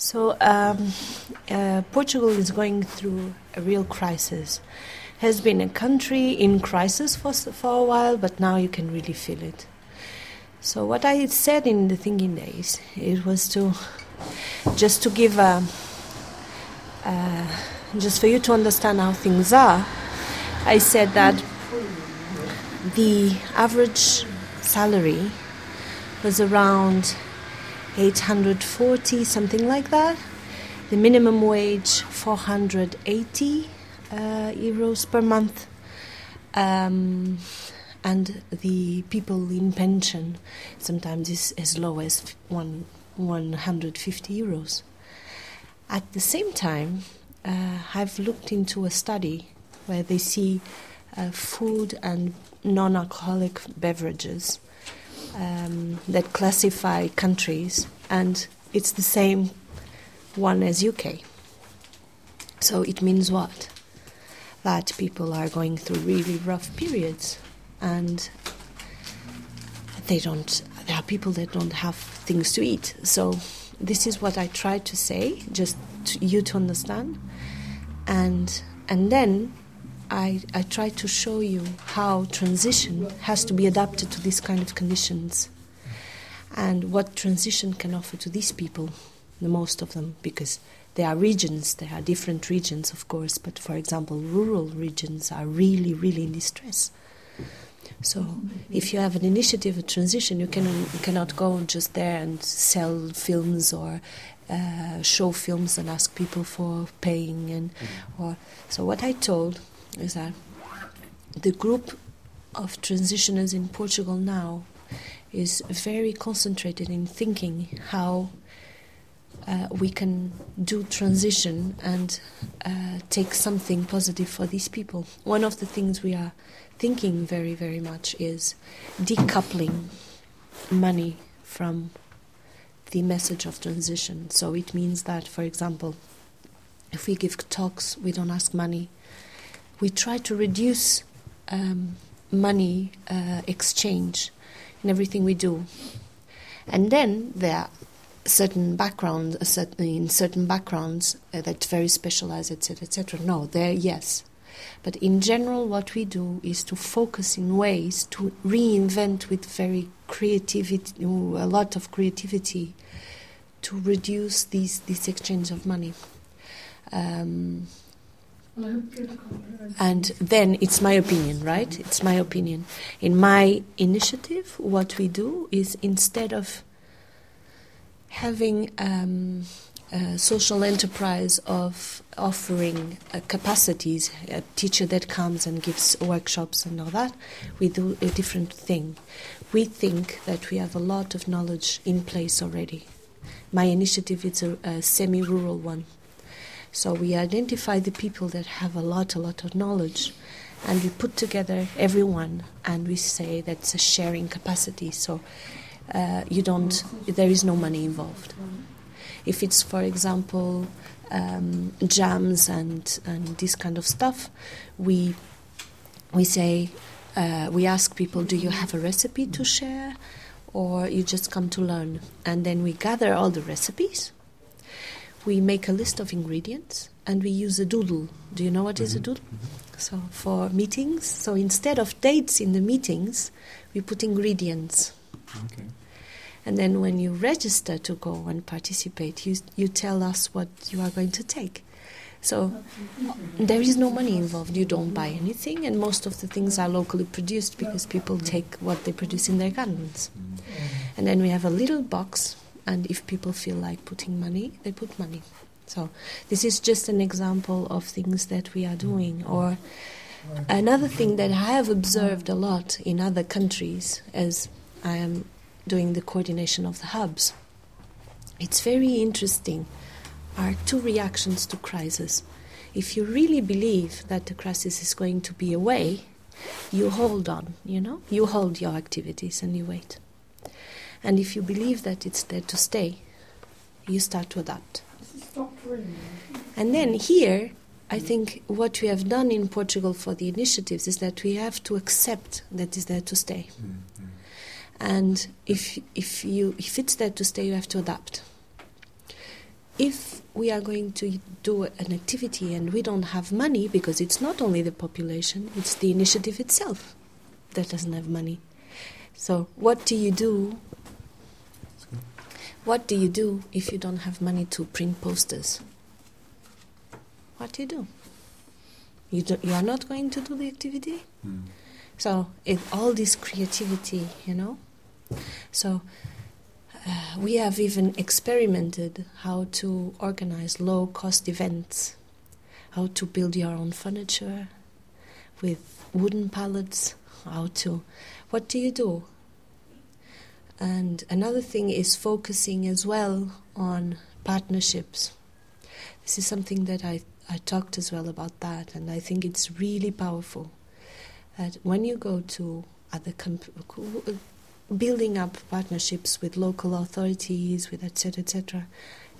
So, um, uh, Portugal is going through a real crisis. Has been a country in crisis for for a while, but now you can really feel it. So, what I said in the thinking days, it was to just to give a, uh, just for you to understand how things are. I said that the average salary was around 840, something like that. The minimum wage 480 uh, euros per month. Um, and the people in pension sometimes is as low as one, 150 euros. At the same time, uh, I've looked into a study where they see uh, food and non alcoholic beverages um, that classify countries, and it's the same one as UK. So it means what? That people are going through really rough periods, and they don't. There are people that don't have things to eat. So this is what I try to say, just to you to understand, and and then I, I try to show you how transition has to be adapted to these kind of conditions and what transition can offer to these people, the most of them, because there are regions, there are different regions, of course, but for example, rural regions are really, really in distress. So, if you have an initiative of transition, you, can, you cannot go just there and sell films or uh, show films and ask people for paying. And or so, what I told is that the group of transitioners in Portugal now is very concentrated in thinking how uh, we can do transition and uh, take something positive for these people. One of the things we are thinking very, very much is decoupling money from the message of transition. So it means that, for example, if we give talks, we don't ask money we try to reduce um, money uh, exchange in everything we do. And then there are certain backgrounds, certain, in certain backgrounds uh, that very specialized, etc., etc. No, there, yes. But in general, what we do is to focus in ways to reinvent with very creativity, a lot of creativity, to reduce these this exchange of money. Um, and then it's my opinion, right? It's my opinion. In my initiative, what we do is instead of having um, a social enterprise of offering uh, capacities, a teacher that comes and gives workshops and all that, we do a different thing. We think that we have a lot of knowledge in place already. My initiative is a, a semi rural one so we identify the people that have a lot, a lot of knowledge, and we put together everyone, and we say that's a sharing capacity. So uh, you don't, there is no money involved. If it's, for example, um, jams and and this kind of stuff, we we say uh, we ask people, do you have a recipe to share, or you just come to learn, and then we gather all the recipes we make a list of ingredients and we use a doodle. Do you know what mm-hmm. is a mm-hmm. doodle? Mm-hmm. So for meetings, so instead of dates in the meetings, we put ingredients. Okay. And then when you register to go and participate, you you tell us what you are going to take. So there is no money involved. You don't buy anything, and most of the things are locally produced because people take what they produce in their gardens. Mm-hmm. And then we have a little box and if people feel like putting money, they put money. So this is just an example of things that we are doing. Mm-hmm. Or another thing that I have observed a lot in other countries as I am doing the coordination of the hubs. It's very interesting. Are two reactions to crisis. If you really believe that the crisis is going to be away, you hold on, you know? You hold your activities and you wait. And if you believe that it's there to stay, you start to adapt. And then here, I think what we have done in Portugal for the initiatives is that we have to accept that it's there to stay. Mm-hmm. And if if you if it's there to stay, you have to adapt. if we are going to do an activity and we don't have money, because it's not only the population, it's the initiative itself that doesn't have money. So, what do you do? What do you do if you don't have money to print posters? What do you do? You, do, you are not going to do the activity? Mm. So, it, all this creativity, you know? So, uh, we have even experimented how to organize low cost events, how to build your own furniture with wooden pallets, how to. What do you do? And another thing is focusing as well on partnerships. This is something that I, I talked as well about that, and I think it's really powerful. That when you go to other comp- building up partnerships with local authorities, with etc. etc.,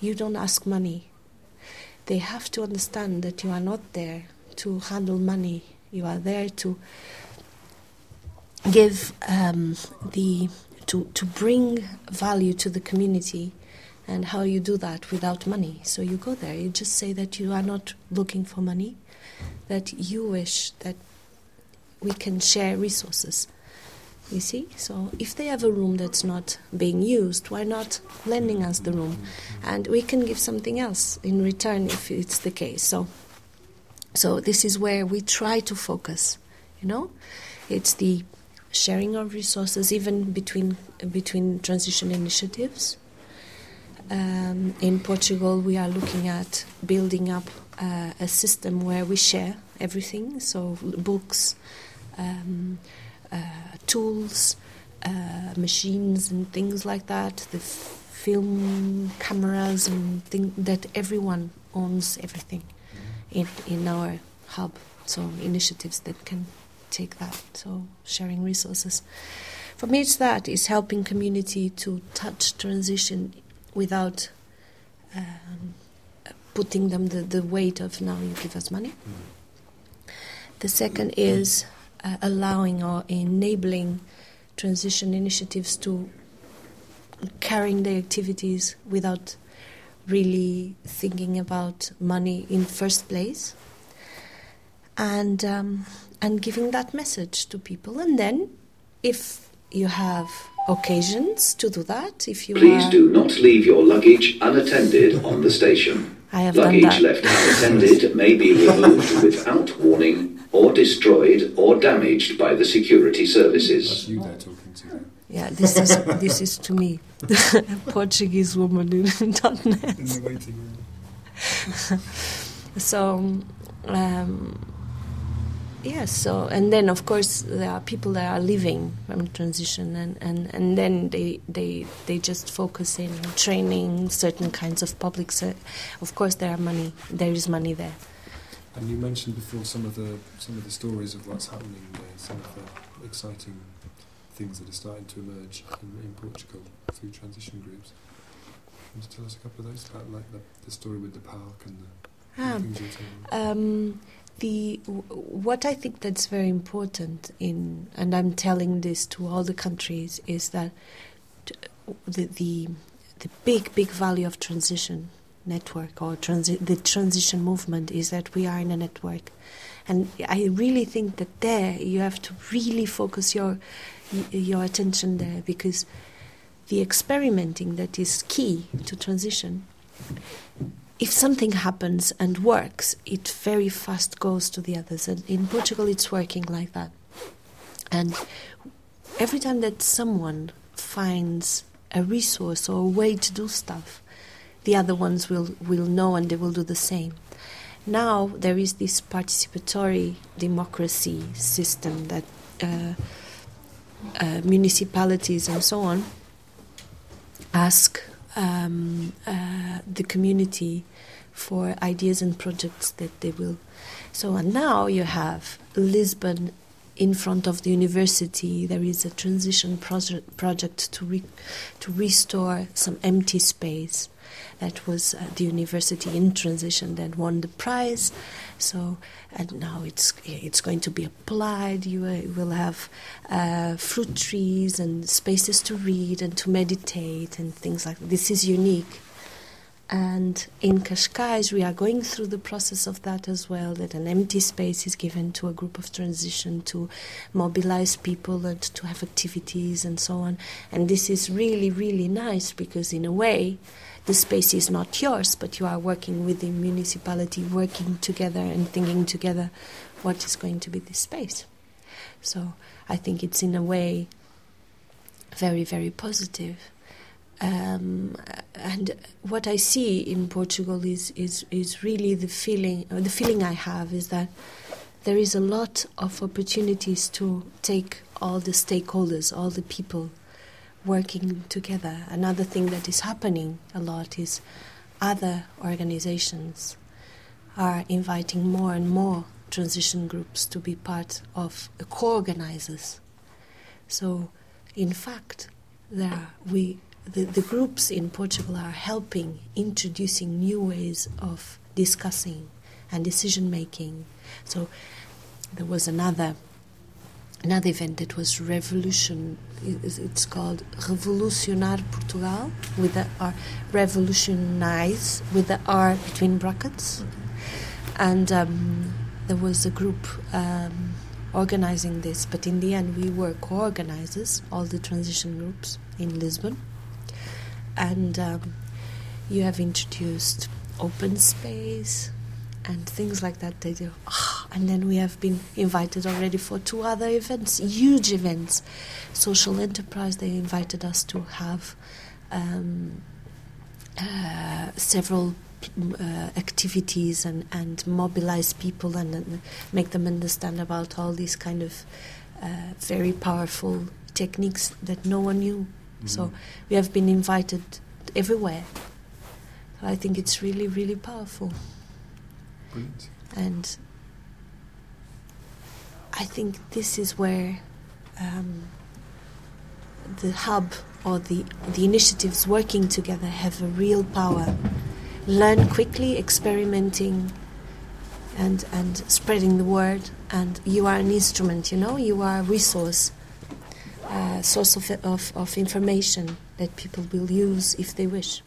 you don't ask money. They have to understand that you are not there to handle money. You are there to give um, the to to bring value to the community. And how you do that without money? So you go there. You just say that you are not looking for money, that you wish that we can share resources you see? So if they have a room that's not being used, why not lending us the room? And we can give something else in return if it's the case. So so this is where we try to focus, you know? It's the sharing of resources even between between transition initiatives. Um, in Portugal, we are looking at building up uh, a system where we share everything, so books, um, uh, tools, uh, machines, and things like that. The f- film cameras and thing that everyone owns everything in in our hub. So initiatives that can take that. So sharing resources. For me, it's that is helping community to touch transition without um, putting them the, the weight of now you give us money. The second is uh, allowing or enabling transition initiatives to carrying their activities without really thinking about money in first place and um, and giving that message to people. And then if you have occasions to do that if you please are, do not leave your luggage unattended on the station. I have luggage done that. left unattended may be removed without warning or destroyed or damaged by the security That's services you they're talking to. Yeah this is this is to me. Portuguese woman in .net In the waiting room. so um, yes so and then of course there are people that are living from transition and, and, and then they, they they just focus in training certain kinds of public ser- of course there are money there is money there And you mentioned before some of the some of the stories of what's happening there, some of the exciting things that are starting to emerge in, in Portugal through transition groups. Can you tell us a couple of those about like the, the story with the park and the, Telling? um, the what I think that's very important in, and I'm telling this to all the countries, is that the the, the big big value of transition network or transi- the transition movement is that we are in a network, and I really think that there you have to really focus your your attention there because the experimenting that is key to transition if something happens and works, it very fast goes to the others. And in Portugal, it's working like that. And every time that someone finds a resource or a way to do stuff, the other ones will, will know and they will do the same. Now there is this participatory democracy system that uh, uh, municipalities and so on ask um, uh, the community for ideas and projects that they will. So and now you have Lisbon in front of the university. There is a transition project project to re- to restore some empty space. That was uh, the university in transition that won the prize. So and now it's it's going to be applied. You uh, will have uh, fruit trees and spaces to read and to meditate and things like this is unique. And in Cascais, we are going through the process of that as well. That an empty space is given to a group of transition to mobilize people and to have activities and so on. And this is really, really nice because, in a way, the space is not yours, but you are working with the municipality, working together and thinking together what is going to be this space. So I think it's, in a way, very, very positive. Um, and what I see in Portugal is, is, is really the feeling, uh, the feeling I have is that there is a lot of opportunities to take all the stakeholders, all the people working together. Another thing that is happening a lot is other organizations are inviting more and more transition groups to be part of the co organizers. So, in fact, there we the, the groups in Portugal are helping introducing new ways of discussing and decision making. So there was another another event that was revolution. It's called Revolucionar Portugal with the R. Revolutionize with the R between brackets, and um, there was a group. Um, organizing this, but in the end, we were co organizers, all the transition groups in Lisbon and um, you have introduced open space and things like that. They do, oh, and then we have been invited already for two other events, huge events, social enterprise. They invited us to have um, uh, several uh, activities and, and mobilize people and, and, make them understand about all these kind of uh, very powerful techniques that no one knew Mm-hmm. So we have been invited everywhere. I think it's really, really powerful. Brilliant. And I think this is where um, the hub or the, the initiatives working together have a real power. Learn quickly, experimenting, and, and spreading the word. And you are an instrument, you know, you are a resource Uh, source of, of, of information that people will use if they wish.